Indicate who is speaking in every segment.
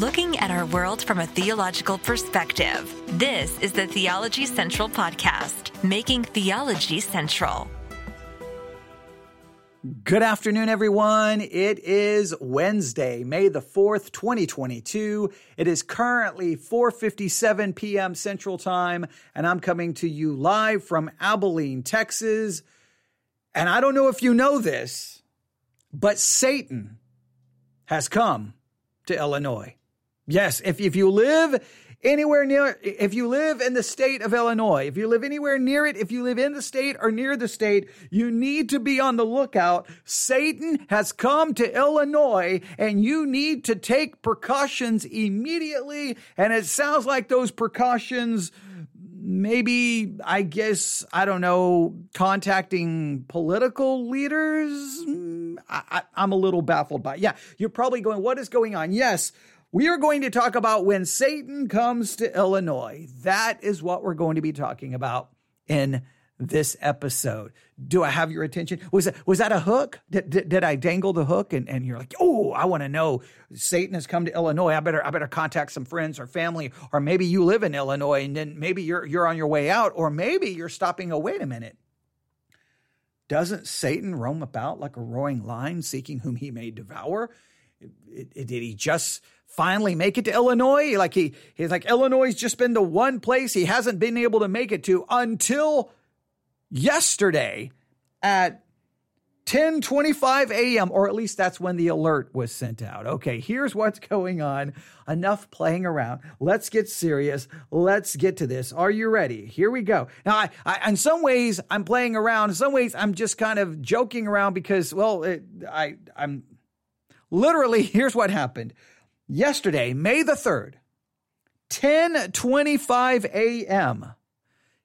Speaker 1: looking at our world from a theological perspective. This is the Theology Central Podcast, making theology central.
Speaker 2: Good afternoon, everyone. It is Wednesday, May the 4th, 2022. It is currently 4.57 p.m. Central Time, and I'm coming to you live from Abilene, Texas. And I don't know if you know this, but Satan has come to Illinois. Yes, if, if you live anywhere near, if you live in the state of Illinois, if you live anywhere near it, if you live in the state or near the state, you need to be on the lookout. Satan has come to Illinois and you need to take precautions immediately. And it sounds like those precautions maybe I guess I don't know contacting political leaders. Mm, I, am a little baffled by. It. Yeah, you're probably going, "What is going on?" Yes, we are going to talk about when Satan comes to Illinois. That is what we're going to be talking about in this episode. Do I have your attention? Was that, was that a hook? Did, did, did I dangle the hook and, and you're like, oh, I want to know Satan has come to Illinois. I better I better contact some friends or family, or maybe you live in Illinois and then maybe you're you're on your way out, or maybe you're stopping. Oh, wait a minute. Doesn't Satan roam about like a roaring lion, seeking whom he may devour? Did he just finally make it to Illinois? Like he he's like Illinois just been the one place he hasn't been able to make it to until yesterday at 10:25 a.m. or at least that's when the alert was sent out. Okay, here's what's going on. Enough playing around. Let's get serious. Let's get to this. Are you ready? Here we go. Now, I, I in some ways I'm playing around. In some ways I'm just kind of joking around because well, it, I I'm literally here's what happened. Yesterday, May the 3rd, 10:25 a.m.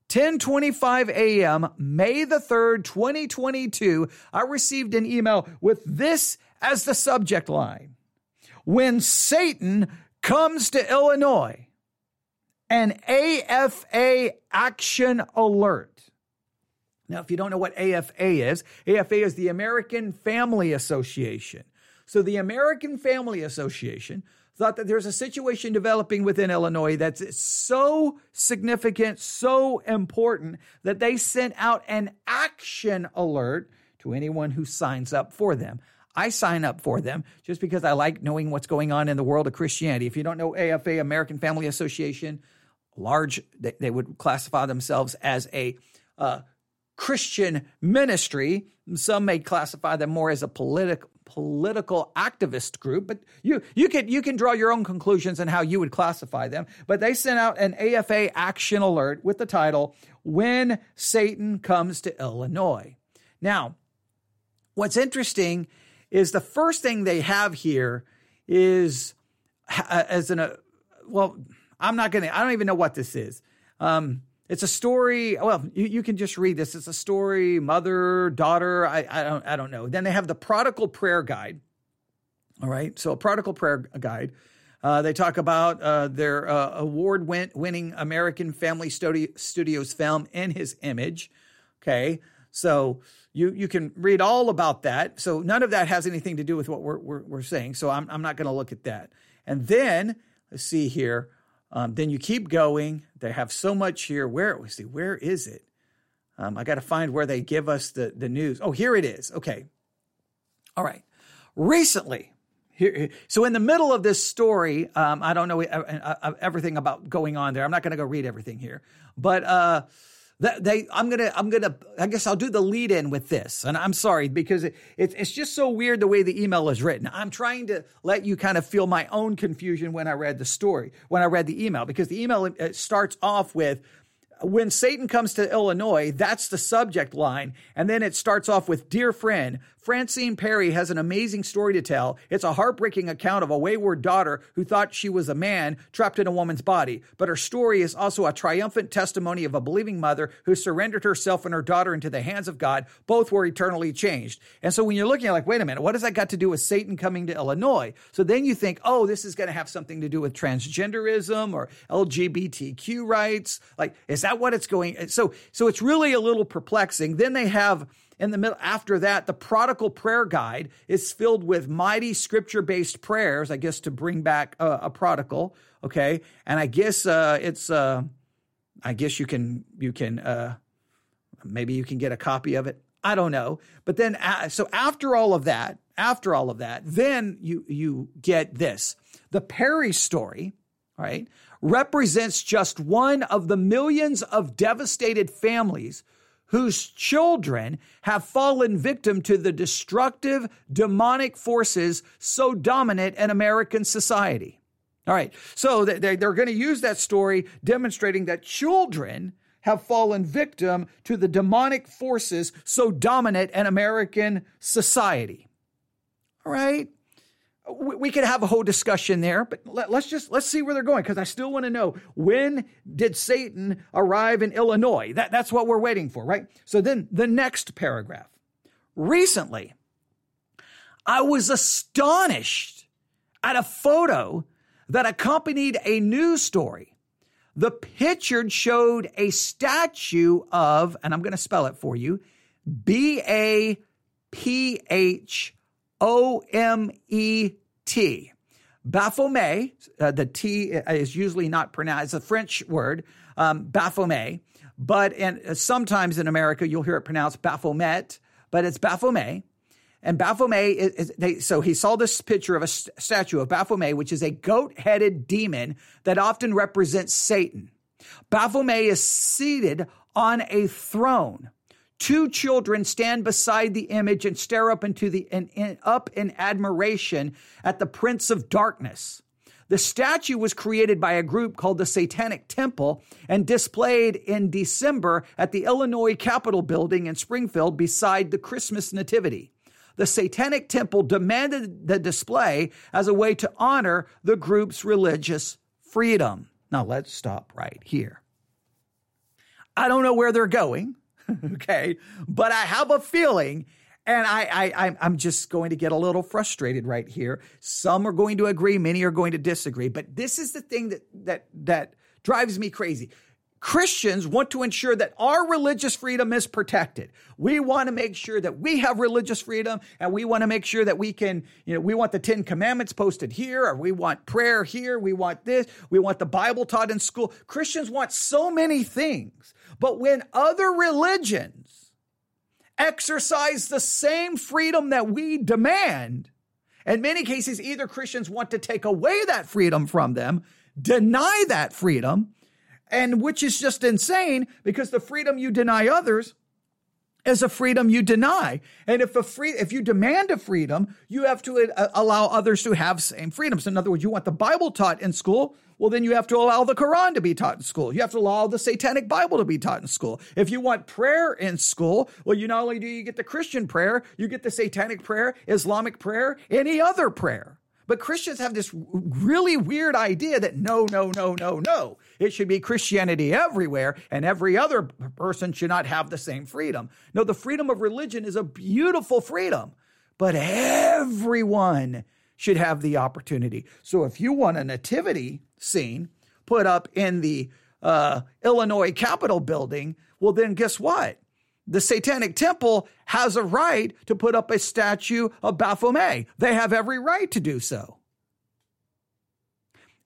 Speaker 2: 10:25 a.m. May the 3rd, 2022, I received an email with this as the subject line. When Satan comes to Illinois, an AFA action alert. Now, if you don't know what AFA is, AFA is the American Family Association. So, the American Family Association thought that there's a situation developing within Illinois that's so significant, so important that they sent out an action alert to anyone who signs up for them. I sign up for them just because I like knowing what's going on in the world of Christianity. If you don't know AFA, American Family Association, large, they, they would classify themselves as a uh, Christian ministry. Some may classify them more as a political political activist group, but you you can you can draw your own conclusions on how you would classify them. But they sent out an AFA action alert with the title "When Satan Comes to Illinois." Now, what's interesting is the first thing they have here is as an uh, well, I'm not gonna I don't even know what this is. Um, it's a story. Well, you, you can just read this. It's a story, mother, daughter. I, I don't I don't know. Then they have the prodigal prayer guide. All right, so a prodigal prayer guide. Uh, they talk about uh, their uh, award winning American Family Studios film in his image. Okay, so you you can read all about that. So none of that has anything to do with what we're we're, we're saying. So I'm I'm not going to look at that. And then let's see here. Um, then you keep going. They have so much here. Where we see where is it? Um, I got to find where they give us the the news. Oh, here it is. Okay. All right. Recently, here, so in the middle of this story, um, I don't know everything about going on there. I'm not going to go read everything here, but uh, they, I'm gonna, I'm gonna, I guess I'll do the lead in with this. And I'm sorry because it, it, it's just so weird the way the email is written. I'm trying to let you kind of feel my own confusion when I read the story, when I read the email, because the email starts off with, when Satan comes to Illinois, that's the subject line. And then it starts off with Dear friend, Francine Perry has an amazing story to tell. It's a heartbreaking account of a wayward daughter who thought she was a man trapped in a woman's body. But her story is also a triumphant testimony of a believing mother who surrendered herself and her daughter into the hands of God. Both were eternally changed. And so when you're looking at like, wait a minute, what does that got to do with Satan coming to Illinois? So then you think, oh, this is going to have something to do with transgenderism or LGBTQ rights. Like, is that what it's going? So, so it's really a little perplexing. Then they have in the middle, after that, the prodigal prayer guide is filled with mighty scripture based prayers, I guess, to bring back a, a prodigal. Okay. And I guess, uh, it's, uh, I guess you can, you can, uh, maybe you can get a copy of it. I don't know. But then, so after all of that, after all of that, then you, you get this. The Perry story, right, represents just one of the millions of devastated families whose children have fallen victim to the destructive demonic forces so dominant in American society. All right, so they're going to use that story demonstrating that children have fallen victim to the demonic forces so dominant in American society. All right, we could have a whole discussion there, but let, us just let's see where they're going because I still want to know when did Satan arrive in Illinois? That, that's what we're waiting for, right? So then the next paragraph. Recently, I was astonished at a photo that accompanied a news story. The picture showed a statue of, and I'm going to spell it for you, B A P H O M E T. Baphomet, uh, the T is usually not pronounced, it's a French word, um, Baphomet, but and uh, sometimes in America you'll hear it pronounced Baphomet, but it's Baphomet. And Baphomet is, is they, so he saw this picture of a st- statue of Baphomet, which is a goat-headed demon that often represents Satan. Baphomet is seated on a throne. Two children stand beside the image and stare up into the in, in, up in admiration at the Prince of Darkness. The statue was created by a group called the Satanic Temple and displayed in December at the Illinois Capitol building in Springfield beside the Christmas Nativity. The Satanic Temple demanded the display as a way to honor the group's religious freedom. Now let's stop right here. I don't know where they're going. okay. But I have a feeling and I, I, I'm just going to get a little frustrated right here. Some are going to agree, many are going to disagree. But this is the thing that that that drives me crazy. Christians want to ensure that our religious freedom is protected. We want to make sure that we have religious freedom and we want to make sure that we can, you know, we want the 10 commandments posted here or we want prayer here. We want this. We want the Bible taught in school. Christians want so many things. But when other religions exercise the same freedom that we demand, in many cases, either Christians want to take away that freedom from them, deny that freedom, and which is just insane because the freedom you deny others is a freedom you deny. And if a free, if you demand a freedom, you have to uh, allow others to have same freedoms. In other words, you want the Bible taught in school, well, then you have to allow the Quran to be taught in school. You have to allow the Satanic Bible to be taught in school. If you want prayer in school, well, you not only do you get the Christian prayer, you get the Satanic prayer, Islamic prayer, any other prayer. But Christians have this really weird idea that no, no, no, no, no. It should be Christianity everywhere, and every other person should not have the same freedom. No, the freedom of religion is a beautiful freedom, but everyone should have the opportunity. So if you want a nativity scene put up in the uh, Illinois Capitol building, well, then guess what? The Satanic Temple has a right to put up a statue of Baphomet. They have every right to do so.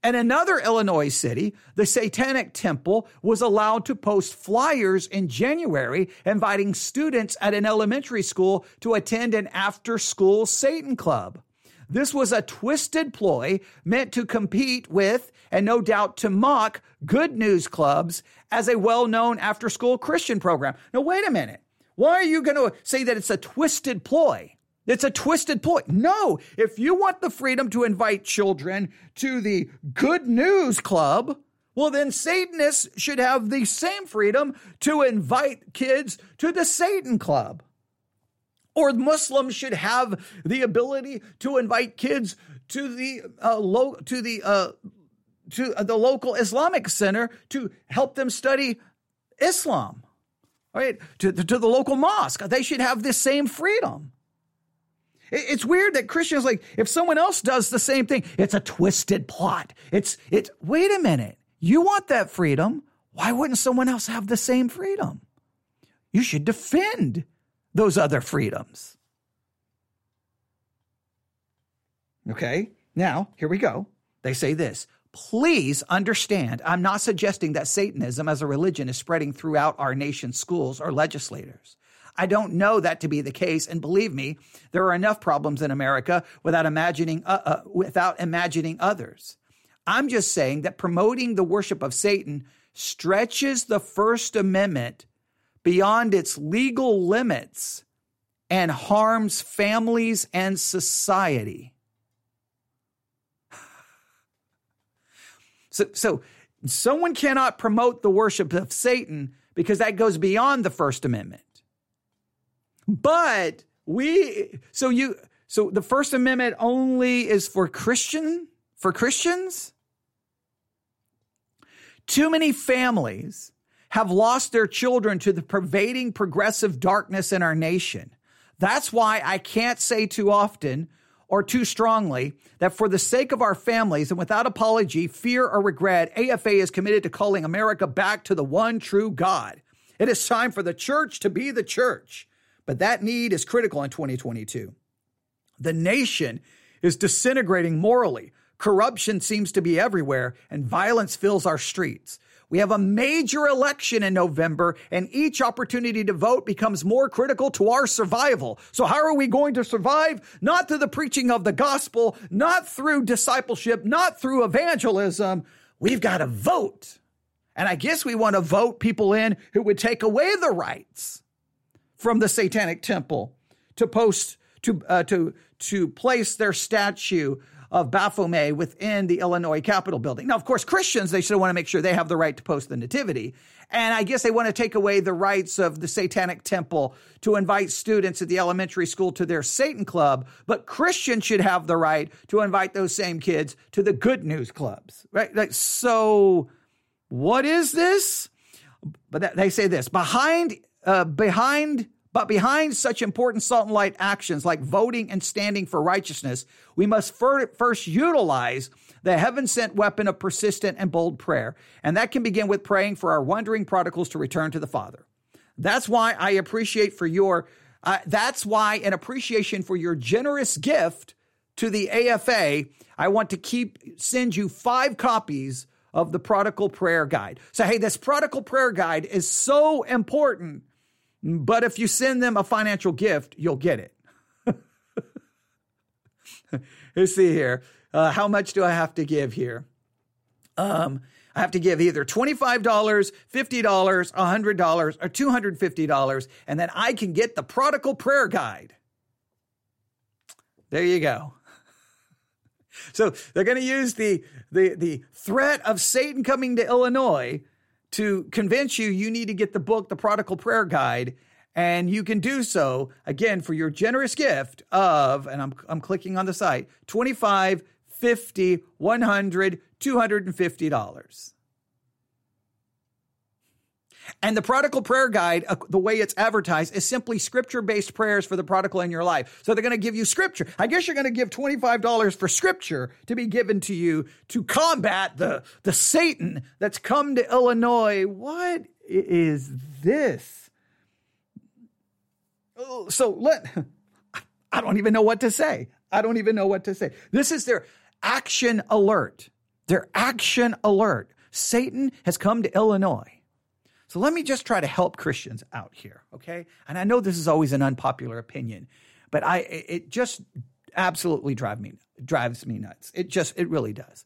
Speaker 2: And another Illinois city, the Satanic Temple was allowed to post flyers in January inviting students at an elementary school to attend an after school Satan club. This was a twisted ploy meant to compete with and no doubt to mock good news clubs as a well known after school Christian program. Now, wait a minute. Why are you going to say that it's a twisted ploy? It's a twisted ploy. No, if you want the freedom to invite children to the good news club, well, then Satanists should have the same freedom to invite kids to the Satan club. Or Muslims should have the ability to invite kids to the uh, lo- to the uh, to the local Islamic center to help them study Islam. Right to, to the local mosque, they should have this same freedom. It's weird that Christians like if someone else does the same thing, it's a twisted plot. It's it's wait a minute. You want that freedom. Why wouldn't someone else have the same freedom? You should defend those other freedoms. Okay, now here we go. They say this Please understand, I'm not suggesting that Satanism as a religion is spreading throughout our nation's schools or legislators. I don't know that to be the case, and believe me, there are enough problems in America without imagining uh, uh, without imagining others. I'm just saying that promoting the worship of Satan stretches the First Amendment beyond its legal limits and harms families and society. So, so someone cannot promote the worship of Satan because that goes beyond the First Amendment. But we, so you, so the First Amendment only is for Christian, for Christians? Too many families have lost their children to the pervading progressive darkness in our nation. That's why I can't say too often or too strongly that for the sake of our families and without apology, fear, or regret, AFA is committed to calling America back to the one true God. It is time for the church to be the church. But that need is critical in 2022. The nation is disintegrating morally. Corruption seems to be everywhere, and violence fills our streets. We have a major election in November, and each opportunity to vote becomes more critical to our survival. So, how are we going to survive? Not through the preaching of the gospel, not through discipleship, not through evangelism. We've got to vote. And I guess we want to vote people in who would take away the rights from the Satanic Temple to post to uh, to to place their statue of Baphomet within the Illinois Capitol building. Now, of course, Christians, they still want to make sure they have the right to post the nativity. And I guess they want to take away the rights of the Satanic Temple to invite students at the elementary school to their Satan club. But Christians should have the right to invite those same kids to the good news clubs, right? Like, so what is this? But they say this behind, uh, behind but behind such important salt and light actions like voting and standing for righteousness, we must first utilize the heaven sent weapon of persistent and bold prayer. And that can begin with praying for our wandering prodigals to return to the Father. That's why I appreciate for your, uh, that's why an appreciation for your generous gift to the AFA, I want to keep, send you five copies of the prodigal prayer guide. So, hey, this prodigal prayer guide is so important but if you send them a financial gift, you'll get it. Let's see here. Uh, how much do I have to give here? Um, I have to give either $25, $50, $100, or $250, and then I can get the prodigal prayer guide. There you go. So they're going to use the, the, the threat of Satan coming to Illinois to convince you you need to get the book, The Prodigal Prayer Guide. And you can do so again for your generous gift of, and I'm, I'm clicking on the site, 25, 50, 100, 250 dollars. And the prodigal prayer guide, uh, the way it's advertised, is simply scripture based prayers for the prodigal in your life. So they're going to give you scripture. I guess you're going to give $25 for scripture to be given to you to combat the, the Satan that's come to Illinois. What is this? So let, I don't even know what to say. I don't even know what to say. This is their action alert. Their action alert. Satan has come to Illinois. So let me just try to help Christians out here, okay? And I know this is always an unpopular opinion, but I it just absolutely drive me drives me nuts. It just it really does.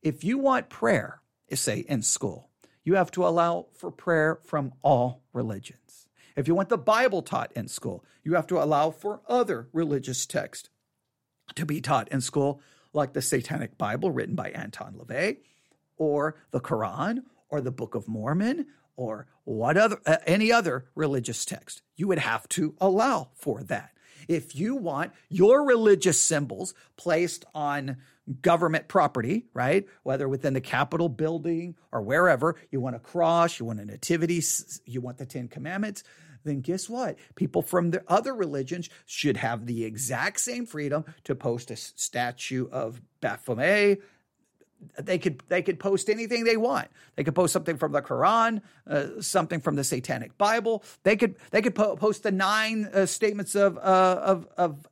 Speaker 2: If you want prayer, say in school, you have to allow for prayer from all religions. If you want the Bible taught in school, you have to allow for other religious texts to be taught in school, like the Satanic Bible written by Anton LaVey, or the Quran, or the Book of Mormon, or what other uh, any other religious text. You would have to allow for that. If you want your religious symbols placed on government property, right? Whether within the Capitol building or wherever, you want a cross, you want a nativity, you want the 10 commandments, then guess what? People from the other religions should have the exact same freedom to post a statue of Baphomet, they could they could post anything they want. They could post something from the Quran, uh, something from the Satanic Bible. They could they could po- post the nine uh, statements of uh, of of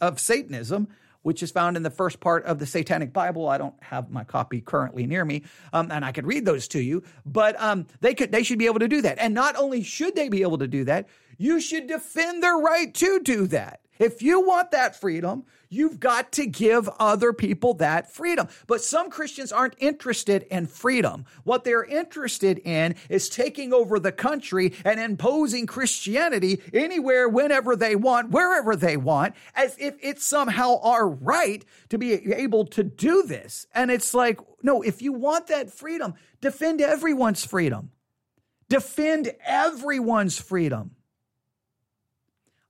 Speaker 2: of Satanism, which is found in the first part of the Satanic Bible. I don't have my copy currently near me, um, and I could read those to you. But um, they could they should be able to do that. And not only should they be able to do that, you should defend their right to do that. If you want that freedom, you've got to give other people that freedom. But some Christians aren't interested in freedom. What they're interested in is taking over the country and imposing Christianity anywhere, whenever they want, wherever they want, as if it's somehow our right to be able to do this. And it's like, no, if you want that freedom, defend everyone's freedom. Defend everyone's freedom.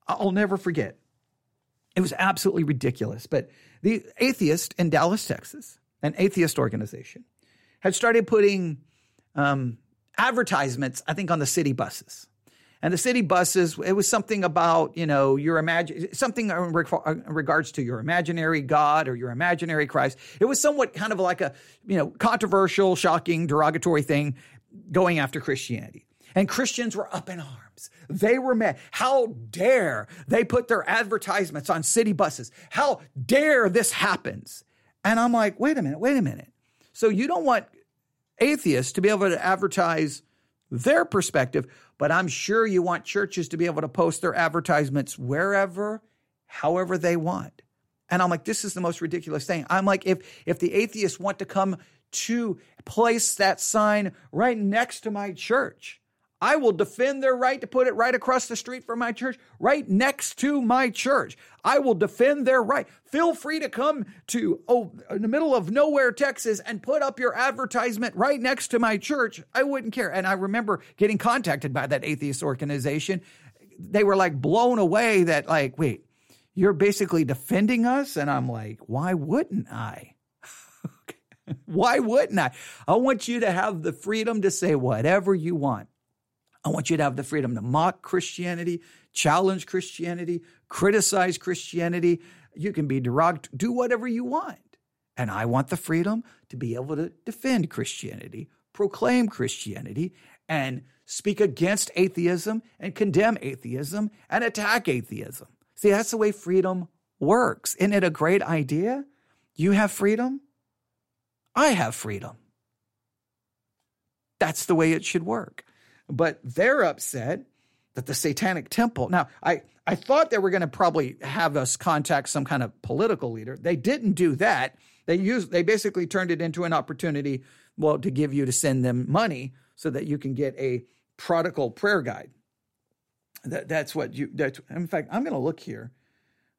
Speaker 2: I'll never forget it was absolutely ridiculous. But the atheist in Dallas, Texas, an atheist organization, had started putting um, advertisements, I think, on the city buses. And the city buses, it was something about, you know, your imagine something in regards to your imaginary God or your imaginary Christ. It was somewhat kind of like a, you know, controversial, shocking, derogatory thing going after Christianity. And Christians were up in arms. They were mad. How dare they put their advertisements on city buses? How dare this happens? And I'm like, wait a minute, wait a minute. So you don't want atheists to be able to advertise their perspective, but I'm sure you want churches to be able to post their advertisements wherever, however they want. And I'm like, this is the most ridiculous thing. I'm like, if if the atheists want to come to place that sign right next to my church, I will defend their right to put it right across the street from my church, right next to my church. I will defend their right. Feel free to come to oh in the middle of nowhere, Texas, and put up your advertisement right next to my church. I wouldn't care. And I remember getting contacted by that atheist organization. They were like blown away that like, wait, you're basically defending us, and I'm like, why wouldn't I? why wouldn't I? I want you to have the freedom to say whatever you want. I want you to have the freedom to mock Christianity, challenge Christianity, criticize Christianity. You can be derogatory, do whatever you want. And I want the freedom to be able to defend Christianity, proclaim Christianity, and speak against atheism and condemn atheism and attack atheism. See, that's the way freedom works. Isn't it a great idea? You have freedom. I have freedom. That's the way it should work but they're upset that the satanic temple now i i thought they were going to probably have us contact some kind of political leader. They didn't do that. They used they basically turned it into an opportunity well to give you to send them money so that you can get a prodigal prayer guide. That, that's what you that's in fact i'm going to look here.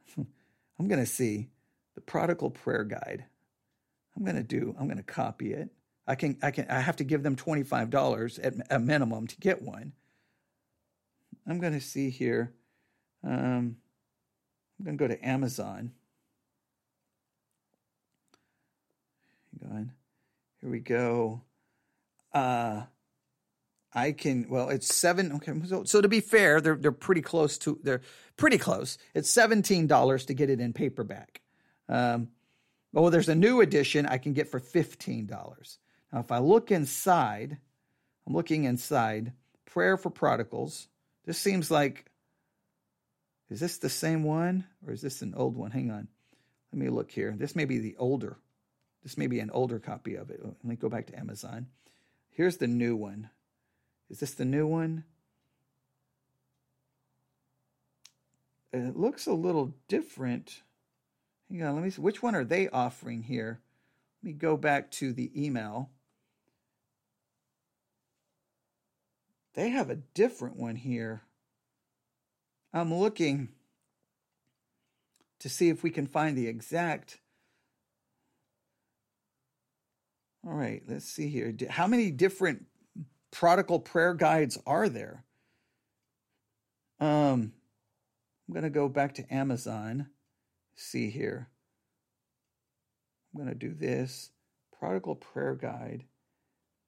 Speaker 2: I'm going to see the prodigal prayer guide. I'm going to do i'm going to copy it I can I can I have to give them twenty five dollars at a minimum to get one. I'm going to see here. Um, I'm going to go to Amazon. Hang on. Here we go. Uh, I can. Well, it's seven. Okay, so, so to be fair, they're they're pretty close to. They're pretty close. It's seventeen dollars to get it in paperback. Um, oh, there's a new edition I can get for fifteen dollars. Now, if I look inside, I'm looking inside Prayer for Prodigals. This seems like, is this the same one or is this an old one? Hang on. Let me look here. This may be the older. This may be an older copy of it. Let me go back to Amazon. Here's the new one. Is this the new one? It looks a little different. Hang on, let me see. Which one are they offering here? Let me go back to the email. They have a different one here. I'm looking to see if we can find the exact. All right, let's see here. How many different prodigal prayer guides are there? Um, I'm going to go back to Amazon. See here. I'm going to do this prodigal prayer guide.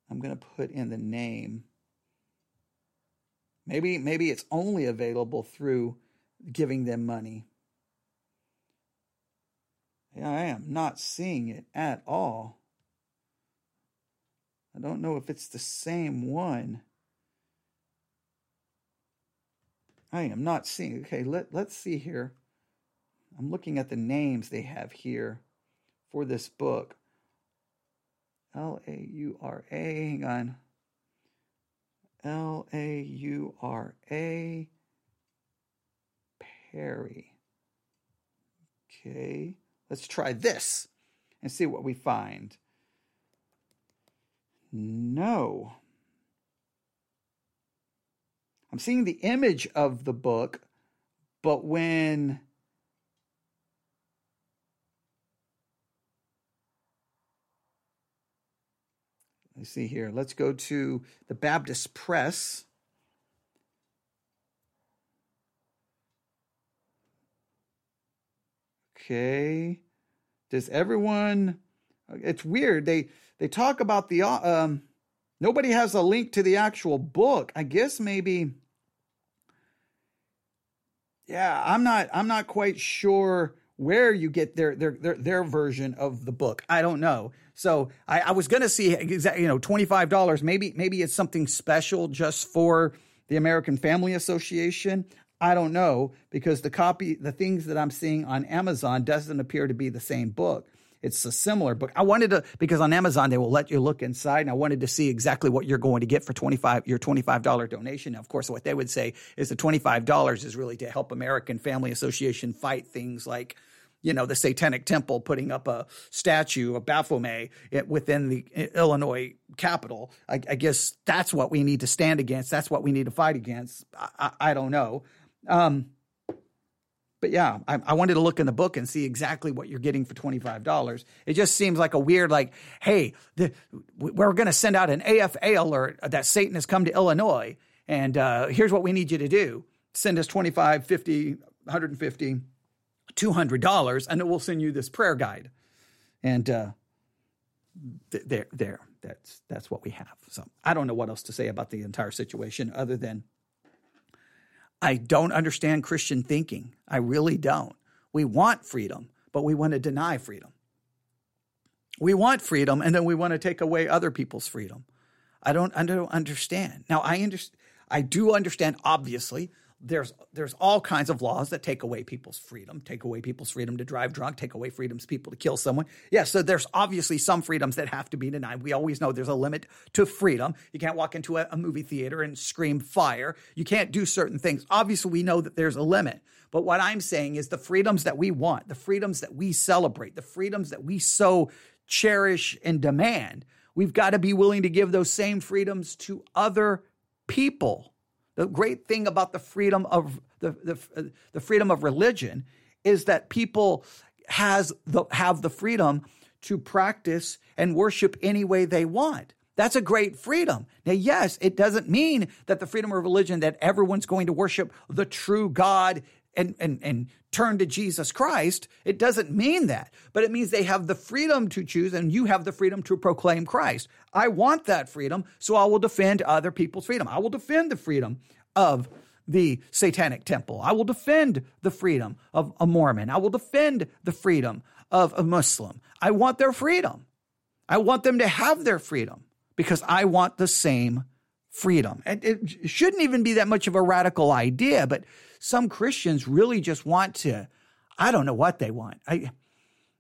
Speaker 2: I'm going to put in the name. Maybe maybe it's only available through giving them money. I am not seeing it at all. I don't know if it's the same one. I am not seeing. Okay, let, let's see here. I'm looking at the names they have here for this book. L A U R A. Hang on. L A U R A. Perry. Okay, let's try this and see what we find. No. I'm seeing the image of the book, but when see here, let's go to the Baptist Press. Okay. Does everyone it's weird. They they talk about the um nobody has a link to the actual book. I guess maybe yeah, I'm not I'm not quite sure where you get their their their, their version of the book. I don't know. So I, I was gonna see exactly you know twenty five dollars. Maybe maybe it's something special just for the American Family Association. I don't know because the copy the things that I'm seeing on Amazon doesn't appear to be the same book. It's a similar book. I wanted to because on Amazon they will let you look inside, and I wanted to see exactly what you're going to get for twenty five your twenty five dollar donation. Of course, what they would say is the twenty five dollars is really to help American Family Association fight things like you know, the Satanic Temple putting up a statue of Baphomet within the Illinois Capitol. I, I, guess that's what we need to stand against. That's what we need to fight against. I, I, I don't know. Um, but yeah, I, I, wanted to look in the book and see exactly what you're getting for $25. It just seems like a weird, like, hey, the, we're going to send out an AFA alert that Satan has come to Illinois. And uh, here's what we need you to do send us 25 50 150 $200, and then we'll send you this prayer guide. And uh, th- there, there, that's, that's what we have. So I don't know what else to say about the entire situation other than I don't understand Christian thinking. I really don't. We want freedom, but we want to deny freedom. We want freedom, and then we want to take away other people's freedom. I don't, I don't understand. Now, I understand. I do understand, obviously, there's there's all kinds of laws that take away people's freedom, take away people's freedom to drive drunk, take away freedoms people to kill someone. Yeah, so there's obviously some freedoms that have to be denied. We always know there's a limit to freedom. You can't walk into a, a movie theater and scream fire. You can't do certain things. Obviously, we know that there's a limit. But what I'm saying is the freedoms that we want, the freedoms that we celebrate, the freedoms that we so cherish and demand, we've got to be willing to give those same freedoms to other people. The great thing about the freedom of the, the, the freedom of religion is that people has the, have the freedom to practice and worship any way they want. That's a great freedom. Now, yes, it doesn't mean that the freedom of religion that everyone's going to worship the true God and, and, and turn to Jesus Christ. It doesn't mean that, but it means they have the freedom to choose and you have the freedom to proclaim Christ. I want that freedom, so I will defend other people's freedom. I will defend the freedom of the satanic temple. I will defend the freedom of a Mormon. I will defend the freedom of a Muslim. I want their freedom. I want them to have their freedom because I want the same freedom. And it shouldn't even be that much of a radical idea, but some Christians really just want to, I don't know what they want. I,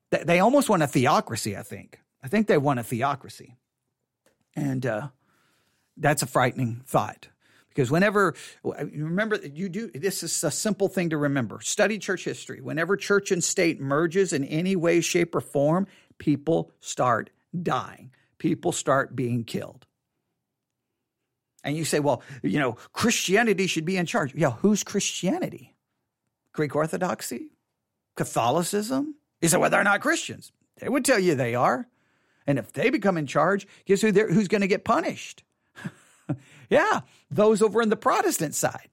Speaker 2: they almost want a theocracy, I think. I think they want a theocracy. And uh, that's a frightening thought. Because whenever, remember, you do, this is a simple thing to remember. Study church history. Whenever church and state merges in any way, shape, or form, people start dying. People start being killed. And you say, well, you know, Christianity should be in charge. Yeah, who's Christianity? Greek Orthodoxy? Catholicism? You say, well, they're not Christians. They would tell you they are. And if they become in charge, guess who who's going to get punished? yeah, those over in the Protestant side.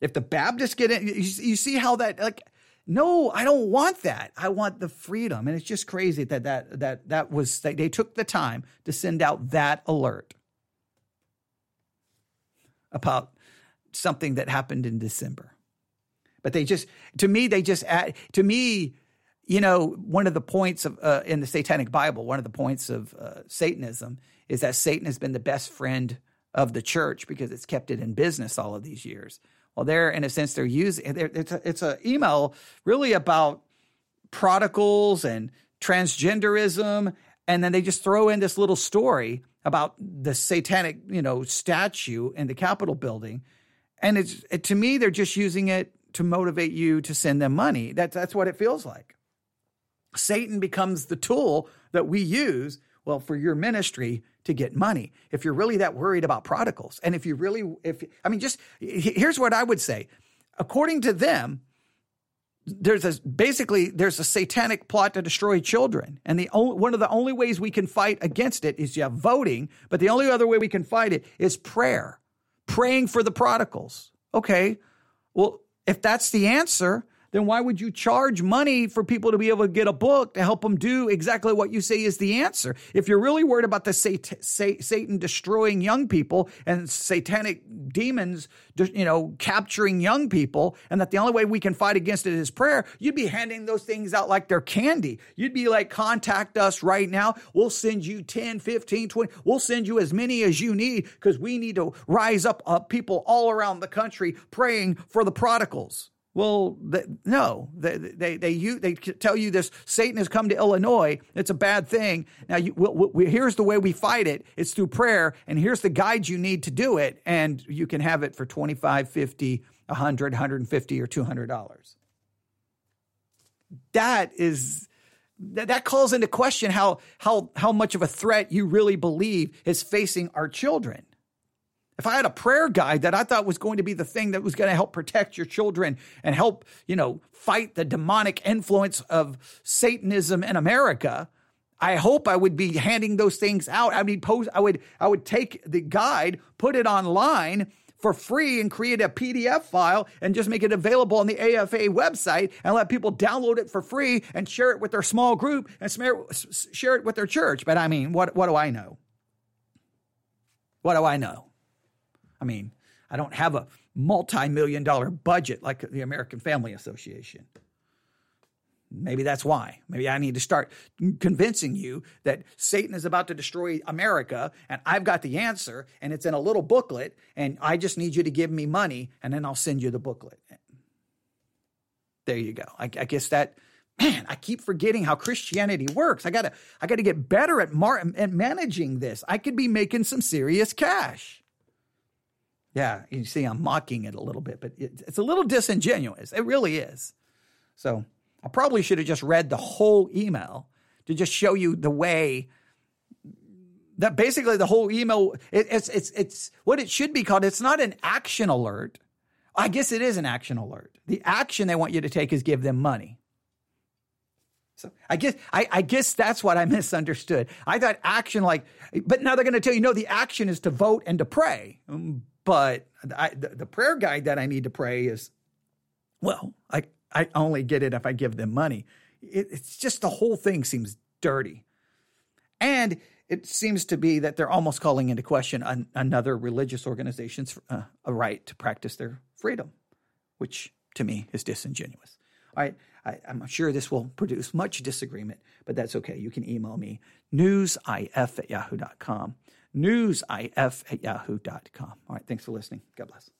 Speaker 2: If the Baptists get in, you, you see how that, like, no, I don't want that. I want the freedom. And it's just crazy that that, that, that was, they took the time to send out that alert about something that happened in December. But they just, to me, they just add, to me, you know, one of the points of uh, in the Satanic Bible, one of the points of uh, Satanism is that Satan has been the best friend of the church because it's kept it in business all of these years. Well, they're in a sense they're using it's a, it's an email really about prodigals and transgenderism, and then they just throw in this little story about the satanic you know statue in the Capitol building, and it's it, to me they're just using it to motivate you to send them money. That's that's what it feels like. Satan becomes the tool that we use, well, for your ministry to get money. If you're really that worried about prodigals, and if you really, if, I mean, just here's what I would say. According to them, there's a basically there's a satanic plot to destroy children. And the only, one of the only ways we can fight against it is yeah voting but the only other way we can fight it is prayer. Praying for the prodigals. Okay. Well if that's the answer then why would you charge money for people to be able to get a book to help them do exactly what you say is the answer? If you're really worried about the sat- Satan destroying young people and satanic demons, you know, capturing young people, and that the only way we can fight against it is prayer, you'd be handing those things out like they're candy. You'd be like, contact us right now. We'll send you 10, 15, 20. We'll send you as many as you need because we need to rise up uh, people all around the country praying for the prodigals. Well, they, no, they, they, they, you, they tell you this Satan has come to Illinois. It's a bad thing. Now, you, we, we, here's the way we fight it it's through prayer, and here's the guide you need to do it. And you can have it for 25 50 100 150 or $200. That is. That, that calls into question how, how, how much of a threat you really believe is facing our children. If I had a prayer guide that I thought was going to be the thing that was going to help protect your children and help, you know, fight the demonic influence of Satanism in America, I hope I would be handing those things out. I mean, post, I would, I would take the guide, put it online for free and create a PDF file and just make it available on the AFA website and let people download it for free and share it with their small group and share it with their church. But I mean, what, what do I know? What do I know? I mean, I don't have a multi million dollar budget like the American Family Association. Maybe that's why. Maybe I need to start convincing you that Satan is about to destroy America and I've got the answer and it's in a little booklet and I just need you to give me money and then I'll send you the booklet. There you go. I, I guess that man, I keep forgetting how Christianity works. I gotta, I gotta get better at, mar- at managing this. I could be making some serious cash. Yeah, you see, I'm mocking it a little bit, but it's a little disingenuous. It really is. So I probably should have just read the whole email to just show you the way that basically the whole email it, it's it's it's what it should be called. It's not an action alert. I guess it is an action alert. The action they want you to take is give them money. So I guess I, I, guess that's what I misunderstood. I thought action like, but now they're going to tell you no. The action is to vote and to pray. Um, but I, the, the prayer guide that I need to pray is, well, I, I only get it if I give them money. It, it's just the whole thing seems dirty. And it seems to be that they're almost calling into question an, another religious organization's uh, a right to practice their freedom, which to me is disingenuous. All right, I, am sure this will produce much disagreement, but that's okay. You can email me newsif at yahoo.com newsif at yahoo.com. All right, thanks for listening. God bless.